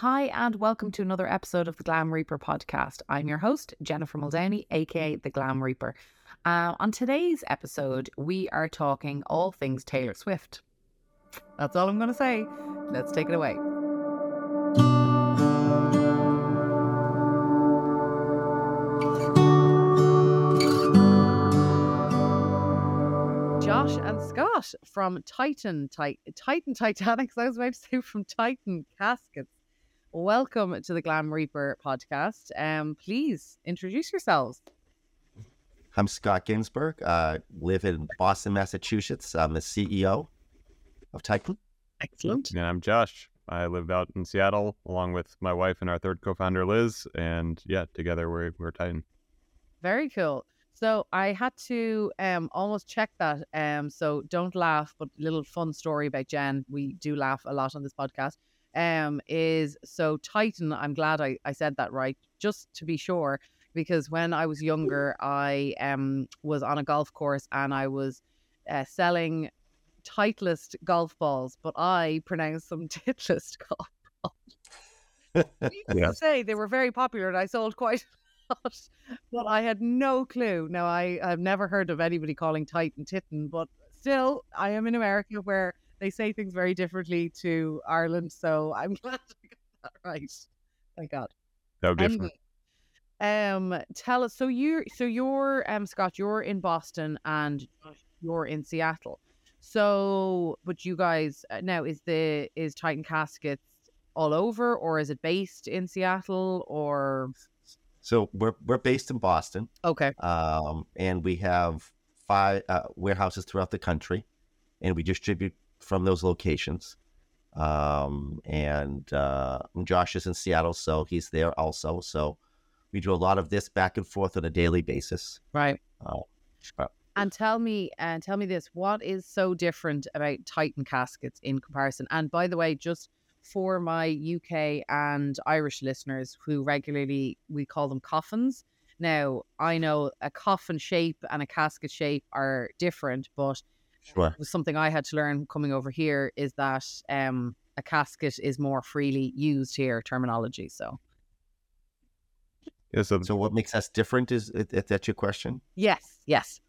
Hi, and welcome to another episode of the Glam Reaper podcast. I'm your host, Jennifer Muldowney, aka the Glam Reaper. Uh, on today's episode, we are talking all things Taylor Swift. That's all I'm going to say. Let's take it away. Josh and Scott from Titan, Ti- Titan Titanics. I was about to say from Titan Caskets. Welcome to the Glam Reaper podcast. Um, please introduce yourselves. I'm Scott Ginsberg. Uh, live in Boston, Massachusetts. I'm the CEO of Titan. Excellent. And I'm Josh. I live out in Seattle along with my wife and our third co-founder Liz, and yeah, together we're we're Titan. Very cool. So I had to um almost check that. Um, so don't laugh, but little fun story about Jen. We do laugh a lot on this podcast. Um, is so Titan. I'm glad I, I said that right, just to be sure, because when I was younger, I um was on a golf course and I was uh, selling Titleist golf balls, but I pronounced them Titlist golf balls. Yeah. to say, they were very popular and I sold quite a lot, but I had no clue. Now, I, I've never heard of anybody calling Titan Titan, but still, I am in America where they say things very differently to Ireland, so I'm glad I got that right. Thank God. No different. Anyway, um, tell us. So you're so you're um Scott. You're in Boston and you're in Seattle. So, but you guys uh, now is the is Titan Caskets all over, or is it based in Seattle, or So we're we're based in Boston, okay, um, and we have five uh, warehouses throughout the country, and we distribute from those locations. Um, and uh, Josh is in Seattle, so he's there also. So we do a lot of this back and forth on a daily basis. right? Uh, uh, And tell me, and tell me this: what is so different about Titan Caskets in comparison? And by the way, just for my UK and Irish listeners who regularly we call them coffins. Now, I know a coffin shape and a casket shape are different, but sure. was something I had to learn coming over here is that um, a casket is more freely used here terminology. So Yeah, so, So what makes us different is is is that your question? yes, yes,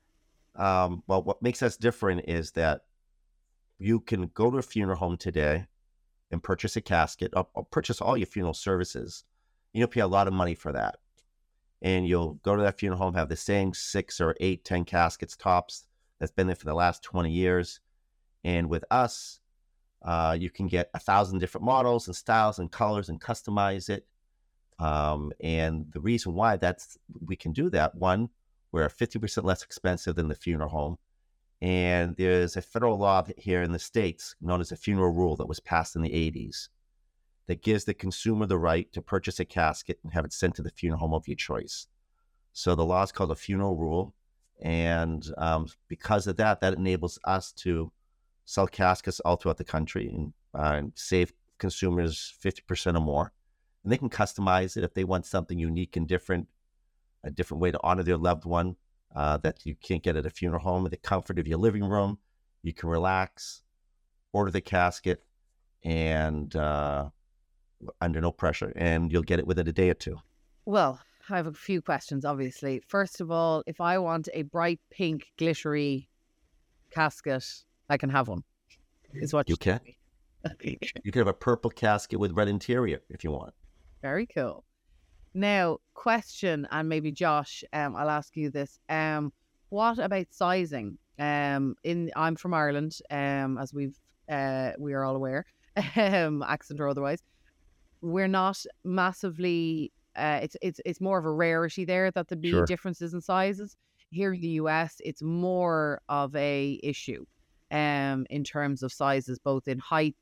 Um, well, what makes us different is that you can go to a funeral home today and purchase a casket or, or purchase all your funeral services. You'll pay a lot of money for that. And you'll go to that funeral home, have the same six or eight, ten caskets tops that's been there for the last 20 years. And with us, uh, you can get a thousand different models and styles and colors and customize it. Um, and the reason why that's we can do that, one, we're 50% less expensive than the funeral home. And there's a federal law here in the States known as the funeral rule that was passed in the 80s that gives the consumer the right to purchase a casket and have it sent to the funeral home of your choice. So the law is called a funeral rule. And um, because of that, that enables us to sell caskets all throughout the country and, uh, save consumers 50% or more. And they can customize it if they want something unique and different a different way to honor their loved one uh, that you can't get at a funeral home. The comfort of your living room, you can relax, order the casket, and uh, under no pressure, and you'll get it within a day or two. Well, I have a few questions, obviously. First of all, if I want a bright pink, glittery casket, I can have one. Is what You can. can. You can have a purple casket with red interior if you want. Very cool. Now, question, and maybe Josh, um, I'll ask you this. Um, what about sizing? Um, in I'm from Ireland, um, as we've uh, we are all aware, um, accent or otherwise. We're not massively. Uh, it's it's it's more of a rarity there that there'd be Sure. differences in sizes. Here in the US, it's more of a issue, um, in terms of sizes, both in height,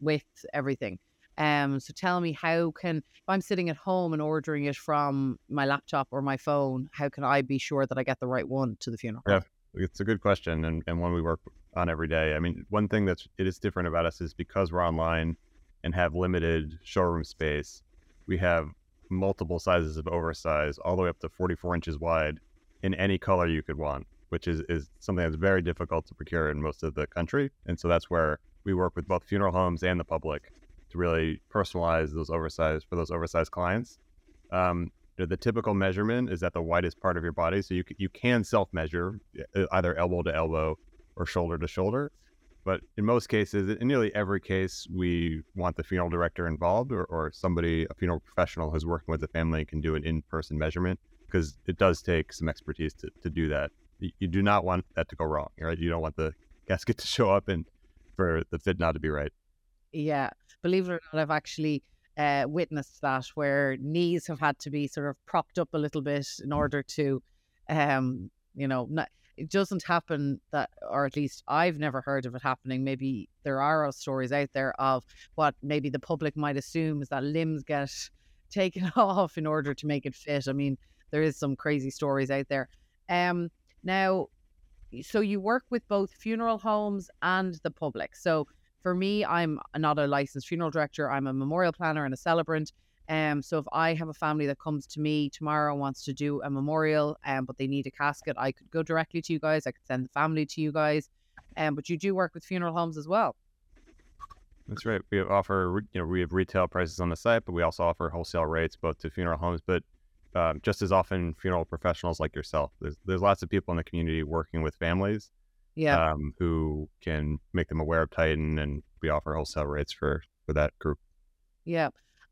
width, everything. Um, so tell me, how can if I'm sitting at home and ordering it from my laptop or my phone, how can I be sure that I get the right one to the funeral? Yeah. it's a good question and, and one we work on every day. I mean, one thing that's it is different about us is because we're online and have limited showroom space, we have multiple sizes of oversize, all the way up to 44 inches wide in any color you could want, which is, is something that's very difficult to procure in most of the country. And so that's where we work with both funeral homes and the public to really personalize those oversized for those oversized clients. Um, the typical measurement is at the widest part of your body, so you you can self measure either elbow to elbow or shoulder to shoulder. But in most cases, in nearly every case, we want the funeral director involved or, or somebody, a funeral professional who's working with the family can do an in person measurement because it does take some expertise to, to do that. You, do not want that to go wrong, right? You don't want the casket to show up and for the fit not to be right. Yeah. Believe it or not, I've actually uh, witnessed that where knees have had to be sort of propped up a little bit in order to, um, you know, not, it doesn't happen that, or at least I've never heard of it happening. Maybe there are stories out there of what maybe the public might assume is that limbs get taken off in order to make it fit. I mean, there is some crazy stories out there. Um, now, so you work with both funeral homes and the public. So for me, I'm not a licensed funeral director. I'm a memorial planner and a celebrant. Um, so if I have a family that comes to me tomorrow and wants to do a memorial, um, but they need a casket, I could go directly to you guys. I could send the family to you guys. Um, but you do work with funeral homes as well. That's right. We offer, you know, we have retail prices on the site, but we also offer wholesale rates both to funeral homes, but um, just as often funeral professionals like yourself. There's there's lots of people in the community working with families, yeah, um, who can make them aware of Titan, and we offer wholesale rates for for that group. Yeah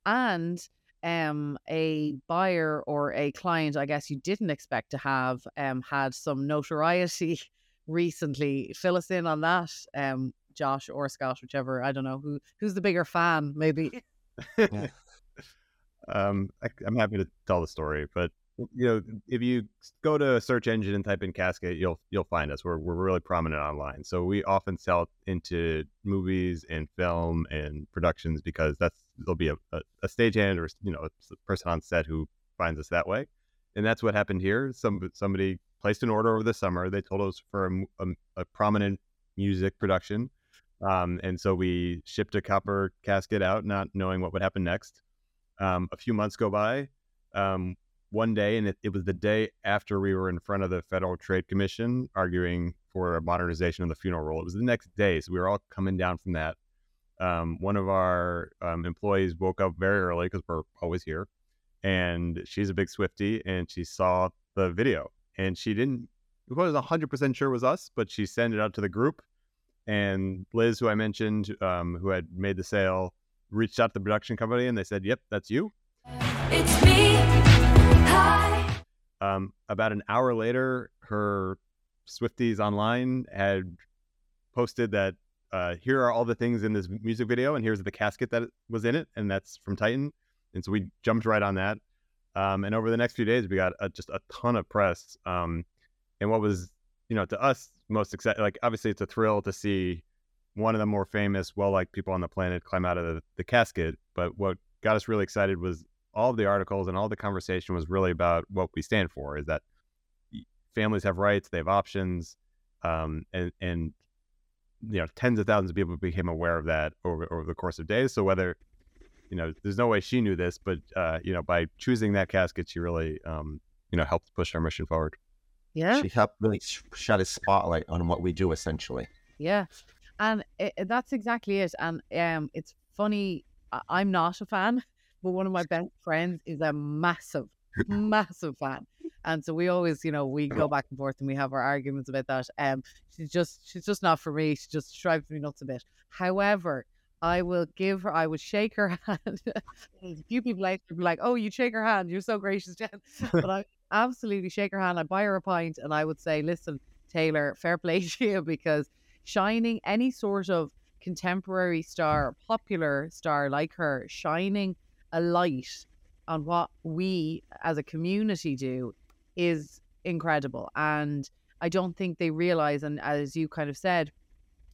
and um, a buyer or a client, I guess you didn't expect to have, um, had some notoriety recently. Fill us in on that, um, Josh or Scott, whichever. I don't know who who's the bigger fan, maybe. um, I, I'm happy to tell the story, but you know, if you go to a search engine and type in casket, you'll you'll find us. We're we're really prominent online. So we often sell into movies and film and productions because that's there'll be a, a, a stagehand or you know a person on set who finds us that way, and that's what happened here. Some somebody placed an order over the summer. They told us for a, a, a prominent music production, um, and so we shipped a copper casket out, not knowing what would happen next. Um, a few months go by. Um, one day, and it, it, was the day after we were in front of the Federal Trade Commission arguing for a modernization of the funeral rule. It was the next day, so we were all coming down from that. Um, one of our um, employees woke up very early because we're always here, and she's a big Swiftie, and she saw the video, and she didn't. was hundred percent sure it was us, but she sent it out to the group, and Liz, who I mentioned, um, who had made the sale, reached out to the production company, and they said, "Yep, that's you." It's me. Um, about an hour later, her Swifties online had posted that uh, here are all the things in this music video, and here's the casket that was in it, and that's from Titan. And so we jumped right on that. Um, and over the next few days, we got a, just a ton of press. Um, and what was, you know, to us most exciting, like obviously it's a thrill to see one of the more famous, well liked people on the planet climb out of the, the casket. But what got us really excited was all of the articles and all the conversation was really about what we stand for is that families have rights, they have options, um, and and you know tens of thousands of people became aware of that over over the course of days. So whether you know, there's no way she knew this, but uh, you know, by choosing that casket, she really um, you know helped push our mission forward. Yeah, she helped really shed a spotlight on what we do essentially. Yeah, and it, that's exactly it. And um, it's funny. I'm not a fan but one of my best friends is a massive, massive fan. And so we always, you know, we go back and forth and we have our arguments about that. Um, she's just, she's just not for me. She just drives me nuts a bit. However, I will give her, I would shake her hand. a few people later be like, "Oh, you shake her hand. You're so gracious, Jen." but I absolutely shake her hand. I buy her a pint, and I would say, "Listen, Taylor, fair play to you because shining any sort of contemporary star, popular star like her, shining a light on what we as a community do is incredible. And I don't think they realize, and as you kind of said,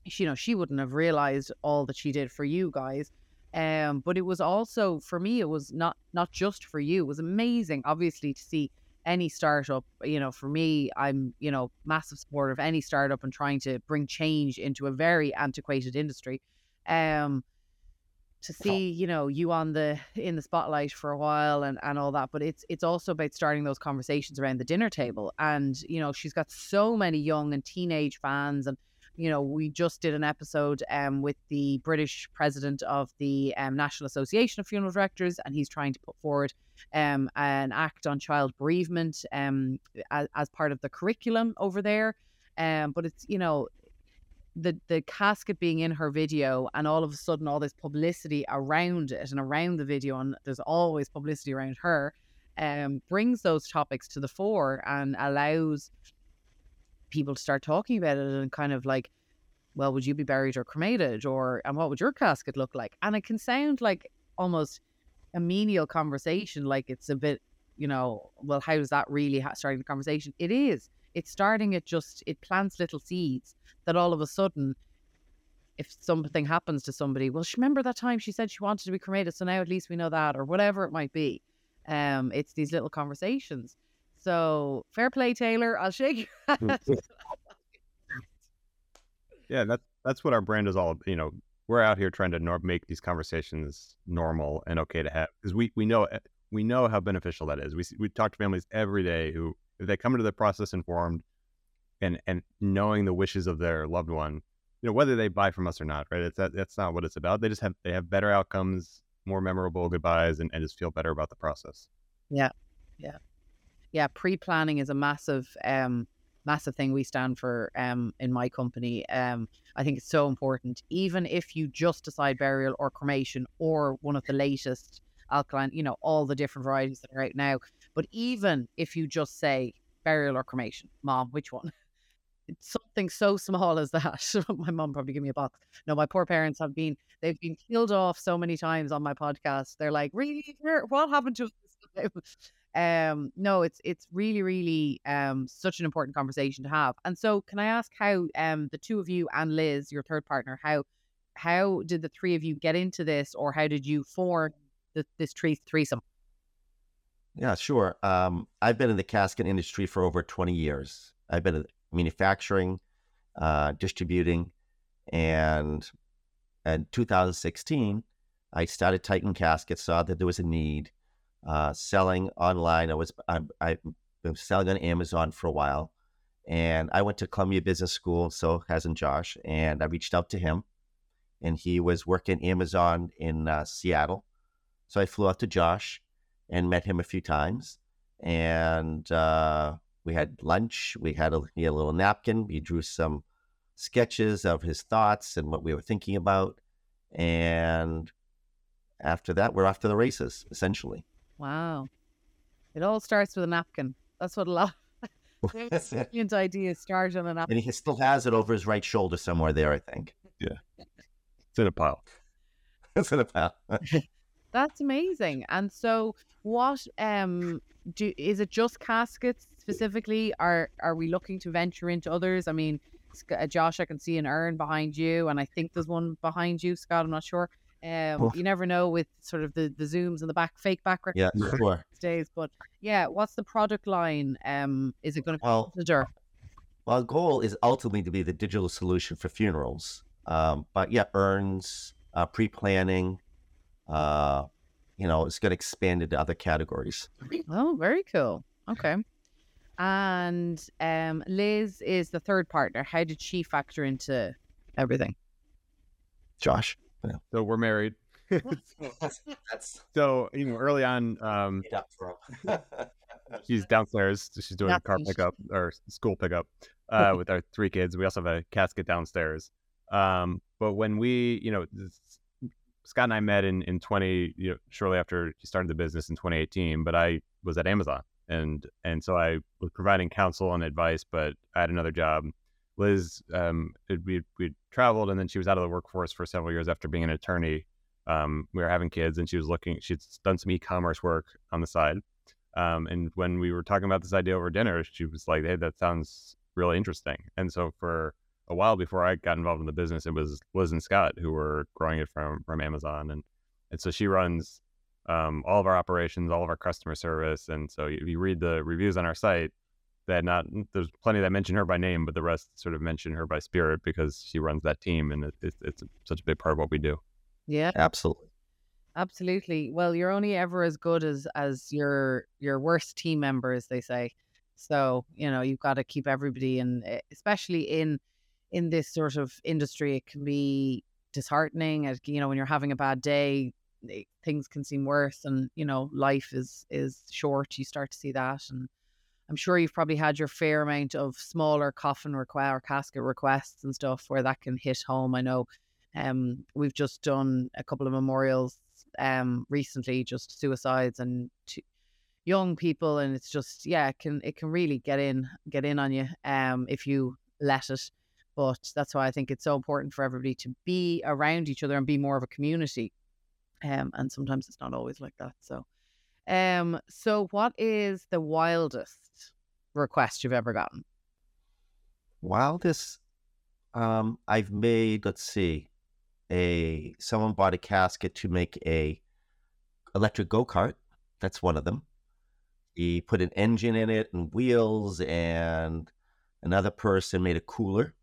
you know, she wouldn't have realized all that she did for you guys. Um, but it was also for me, it was not not just for you. It was amazing, obviously, to see any startup. You know, for me, I'm you know massive supporter of any startup and trying to bring change into a very antiquated industry. Um, to see you know you on the in the spotlight for a while and and all that but it's it's also about starting those conversations around the dinner table and you know she's got so many young and teenage fans and you know, we just did an episode um, with the British president of the um, National Association of Funeral Directors, and he's trying to put forward um, an act on child bereavement um, as, as part of the curriculum over there. Um, but it's, you know, the the casket being in her video and all of a sudden all this publicity around it and around the video and there's always publicity around her um brings those topics to the fore and allows people to start talking about it and kind of like well would you be buried or cremated? Or and what would your casket look like? And it can sound like almost a menial conversation like it's a bit you know well how does that really ha- starting the conversation. It is it's starting it just it plants little seeds that all of a sudden if something happens to somebody well she remember that time she said she wanted to be cremated so now at least we know that or whatever it might be. Um it's these little conversations. So fair play taylor. I'll shake your hand. yeah that's that's what our brand is all you know we're out here trying to nor- make these conversations normal and okay to have because we we know we know how beneficial that is. We we talk to families every day who if they come into the process informed and and knowing the wishes of their loved one you know whether they buy from us or not right? It's that that's not what it's about. They just have they have better outcomes more memorable goodbyes and, and just feel better about the process. Yeah. Yeah. Yeah pre-planning is a massive um massive thing we stand for um in my company. Um i think it's so important. Even if you just decide burial or cremation or one of the latest alkaline you know all the different varieties that are out now but even if you just say burial or cremation mom which one? It's something so small as that. My mom probably give me a box. No my poor parents have been they've been killed off so many times on my podcast. They're like really? What happened to us? Um no it's it's really really um such an important conversation to have. And so can i ask how um the two of you and liz your third partner how how did the three of you get into this or how did you form the, this tree threesome Yeah, sure. Um, I've been in the casket industry for over 20 years. I've been in manufacturing, uh, distributing, and in 2016, I started Titan Caskets, saw that there was a need, uh, selling online. I was I, I've been selling on Amazon for a while, and I went to Columbia Business School, so hasn't Josh, and I reached out to him, and he was working Amazon in uh, Seattle, so I flew out to Josh and met him a few times. And uh, we had lunch. We had a, he had a little napkin. We drew some sketches of his thoughts and what we were thinking about. And after that, we're off to the races, essentially. wow it all starts with a napkin that's what a lot That's it. brilliant ideas start on a napkin And he still has it over his right shoulder somewhere there, I think. Yeah. It's in a pile it's in a pal. That's amazing. And so, what um do is it just caskets specifically? Are are we looking to venture into others? I mean, uh, Josh, I can see an urn behind you, and I think there's one behind you, Scott. I'm not sure. Um, Oh. you never know with sort of the the zooms and the back fake background Yeah, sure. days. But yeah, what's the product line? Um, is it going to Well, the door? Well, goal is ultimately to be the digital solution for funerals. Um, but yeah, urns, uh, pre-planning, uh, you know, it's going to expand into other categories. Oh, very cool. Okay. And um, Liz is the third partner. How did she factor into everything? Josh, so we're married so you know early on um made up for him. she's downstairs. She's doing a That's car pickup or school pickup uh, with our three kids. We also have a casket downstairs. Um, but when we, you know, this, Scott and I met in in 20, you know, shortly after he started the business in 2018. But I was at Amazon, and and so I was providing counsel and advice. But I had another job. Liz, um, we we traveled, and then she was out of the workforce for several years after being an attorney. Um, we were having kids, and she was looking. She'd done some e-commerce work on the side. Um, and when we were talking about this idea over dinner, she was like, "Hey, that sounds really interesting." And so for a while before I got involved in the business, it was Liz and Scott who were growing it from from Amazon, and and so she runs um, all of our operations, all of our customer service, and so if you read the reviews on our site, that not there's plenty that mention her by name, but the rest sort of mention her by spirit because she runs that team, and it, it's it's such a big part of what we do. Yeah, Absolutely. absolutely. Well, you're only ever as good as as your your worst team members, they say. So you know you've got to keep everybody in, eh, especially in in this sort of industry, it can be disheartening. You know, when you're having a bad day, things can seem worse, and you know, life is is short. You start to see that, and I'm sure you've probably had your fair amount of smaller coffin request or casket requests and stuff where that can hit home. I know um, we've just done a couple of memorials um, recently, just suicides and young people, and it's just yeah, it can it can really get in get in on you um, if you let it. But that's why I think it's so important for everybody to be around each other and be more of a community. Um, and sometimes it's not always like that. So, um, so what is the wildest request you've ever gotten? Wildest, um, I've made. Let's see, a someone bought a casket to make a electric go kart. That's one of them. He put an engine in it and wheels, and another person made a cooler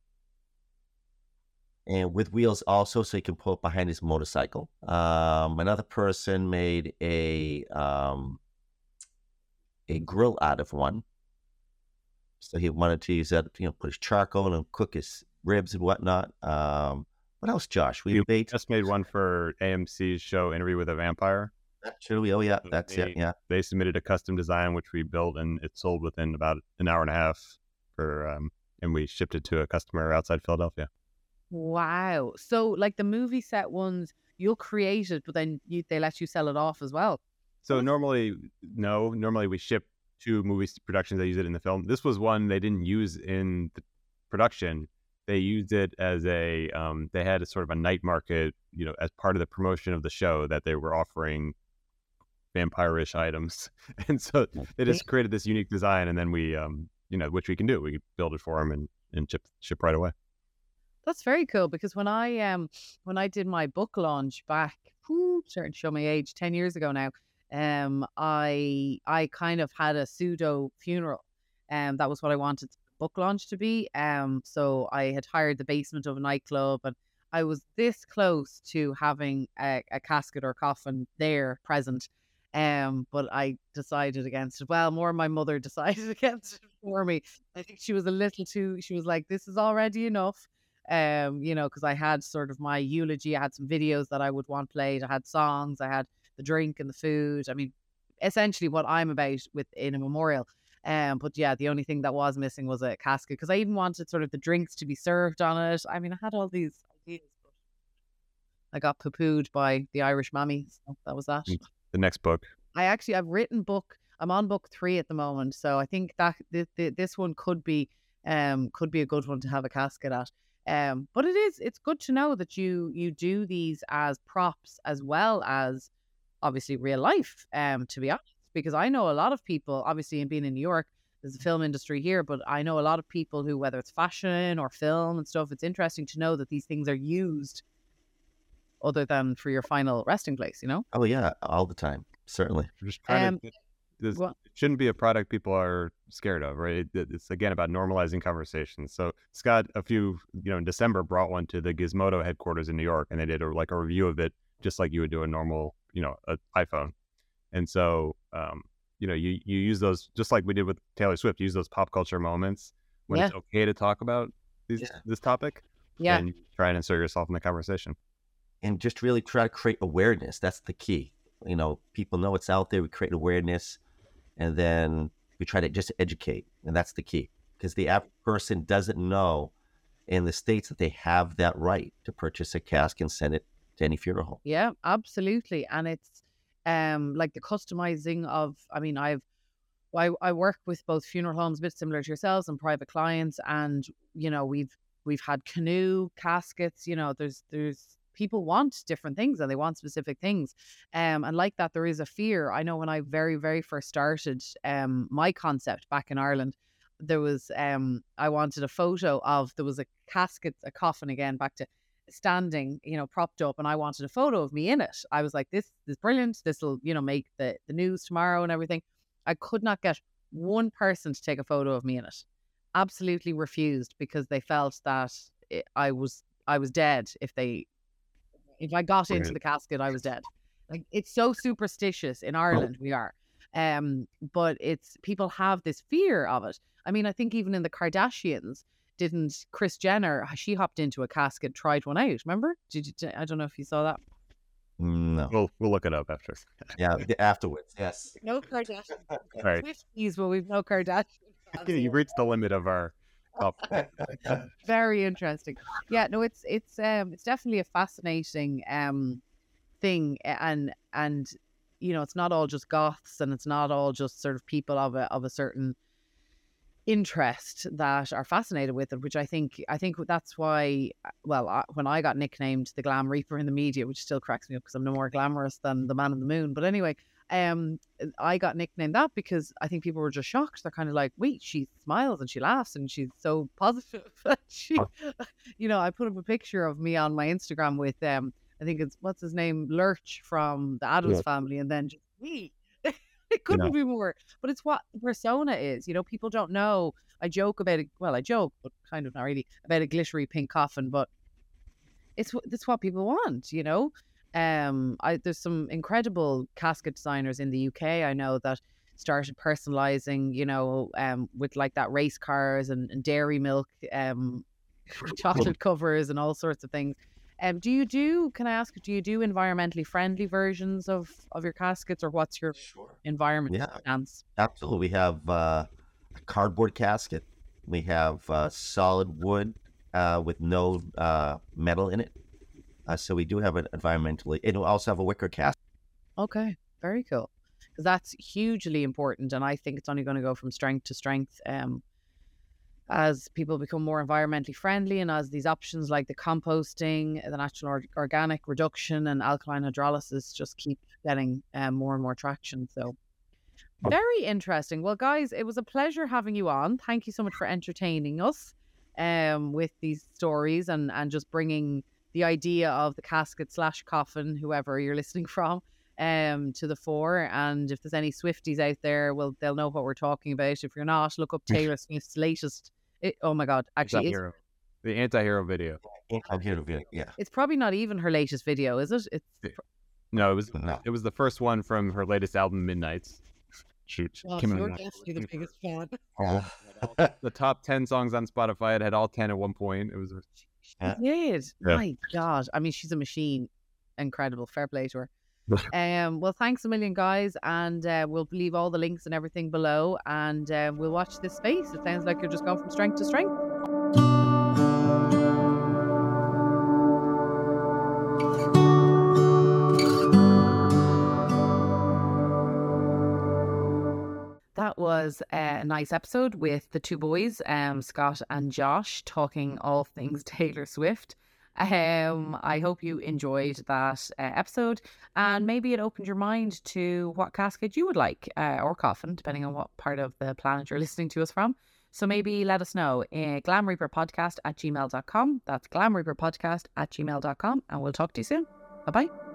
and with wheels also, so he can pull it behind his motorcycle. Um, another person made a um, a grill out of one, so he wanted to use that, you know, put his charcoal and cook his ribs and whatnot. Um, what else, Josh? We made just made one for AMC's show Interview with a Vampire. actually. Oh yeah, So that's they- it. Yeah, They submitted a custom design which we built and it sold within about an hour and a half for um, and we shipped it to a customer outside Philadelphia. Wow. So like the movie set ones, you'll create it, but then you, they let you sell it off as well. So normally, no. Normally, we ship to movie productions that use it in the film. This was one they didn't use in the production. They used it as a. Um, they had a sort of a night market, you know, as part of the promotion of the show that they were offering vampire-ish items, and so they just created this unique design, and then we, um, you know, which we can do. We build it for them and and ship ship right away. That's very cool because when I um when I did my book launch back, starting to show my age, ten years ago now, um, I I kind of had a pseudo funeral, and that was what I wanted book launch to be. Um, so I had hired the basement of a nightclub, and I was this close to having a, a casket or coffin there present. Um, but I decided against it. Well, more my mother decided against it for me. I think she was a little too. She was like, "This is already enough." Um, you know, because I had sort of my eulogy. I had some videos that I would want played. I had songs. I had the drink and the food. I mean, essentially what I'm about with in a memorial. Um, but yeah, the only thing that was missing was a casket because I even wanted sort of the drinks to be served on it. I mean, I had all these ideas, but I got poo pooed by the Irish mammy. So that was that. Mm. The next book, I actually I've written book. I'm on book three at the moment, so I think that th- th- this one could be um could be a good one to have a casket at. Um, but it is it's good to know that you you do these as props as well as obviously real life. Um, to be honest, because I know a lot of people, obviously, in being in New York, there's a film industry here, but I know a lot of people who, whether it's fashion or film and stuff, it's interesting to know that these things are used other than for your final resting place. You know. oh yeah, all the time. Certainly. we're just trying Um, to. This Well, it shouldn't be a product people are scared of, right? It- It's again about normalizing conversations. So Scott, a few, you know, in December, brought one to the Gizmodo headquarters in New York, and they did a, like a review of it, just like you would do a normal, you know, a iPhone. And so, um, you know, you you use those just like we did with Taylor Swift. Use those pop culture moments when it's okay to talk about these, Yeah. this topic, yeah. and try and insert yourself in the conversation. and just really try to create awareness. That's the key. You know, people know it's out there. We create awareness, and then we try to just educate, and that's the key. Because the average person doesn't know in the states that they have that right to purchase a casket and send it to any funeral home. Yeah, absolutely. And it's um like the customizing of I mean, I've I, I work with both funeral homes, a bit similar to yourselves, and private clients, and you know, we've we've had canoe caskets, you know, there's there's people want different things and they want specific things. Um and like that there is a fear. I know when I very, very first started um my concept back in Ireland, there was um I wanted a photo of there was a casket, a coffin again, back to standing, you know, propped up, and I wanted a photo of me in it. I was like, this, is brilliant. This will, you know, make the, the news tomorrow and everything. I could not get one person to take a photo of me in it. Absolutely refused because they felt that it, I was I was dead if they if I got into the casket, I was dead. Like it's so superstitious in Ireland. We are, um, but it's people have this fear of it. I mean, I think even in the Kardashians, didn't Kris Jenner? She hopped into a casket, tried one out. Remember? Did you, I don't know if you saw that. No. We'll we'll look it up after. Yeah, afterwards. Yes. No Kardashian. Right. Swifties, but we've no Kardashian. fans You here. reached the limit of our. Very interesting. Yeah, no, it's it's um it's definitely a fascinating um thing and and you know, it's not all just goths and it's not all just sort of people of a of a certain interest that are fascinated with it which i think i think that's why uh, well I, when i got nicknamed the glam reaper in the media which still cracks me up because i'm no more glamorous than the man on the moon but anyway um i got nicknamed that because i think people were just shocked. They're kind of like wait she smiles and she laughs and she's so positive she you know i put up a picture of me on my instagram with um i think it's what's his name lurch from the Addams Yeah. family and then just me. It couldn't be more. But it's what the persona is you know people don't know. I joke about it well i joke but kind of not really about a glittery pink coffin but it's it's what people want you know um i there's some incredible casket designers in the uk i know that started personalizing you know um with like that race cars and, and dairy milk um chocolate covers and all sorts of things um do you do can i ask do you do environmentally friendly versions of of your caskets or what's your Sure. environment Yeah. stance Absolutely. We have uh, a cardboard casket. We have uh, solid wood uh, with no uh, metal in it. Uh, so we do have an environmentally. We also have a wicker cast. Okay, very cool. Because that's hugely important, and I think it's only going to go from strength to strength um, as people become more environmentally friendly, and as these options like the composting, the natural or- organic reduction, and alkaline hydrolysis just keep getting um, more and more traction. So. Very interesting. Well, guys, it was a pleasure having you on. Thank you so much for entertaining us um, with these stories and, and just bringing the idea of the casket slash coffin, whoever you're listening from, um to the fore. And if there's any Swifties out there, well, they'll know what we're talking about. If you're not, look up Taylor Swift's latest. It, oh my God! Actually, it's, anti-hero. The anti-hero video. I'm here. Yeah. it's probably not even her latest video, is it? It's No, it was No. it was the first one from her latest album, Midnights. Shoot, came out in- definitely the biggest fan. Uh, the top ten songs on Spotify. It had all ten at one point. It was Yeah. did. Yeah. My God. I mean, she's a machine. Incredible. Fair play to her. um, well, thanks a million, guys. And uh, we'll leave all the links and everything below. And uh, we'll watch this space. It sounds like you're just going from strength to strength. Was a nice episode with the two boys, um, Scott and Josh, talking all things Taylor Swift. Um, I hope you enjoyed that uh, episode, and maybe it opened your mind to what casket you would like, uh, or coffin, depending on what part of the planet you're listening to us from. So maybe let us know. Uh, glamreaperpodcast at gmail.com. That's glamreaperpodcast at gmail.com, and we'll talk to you soon. Bye bye.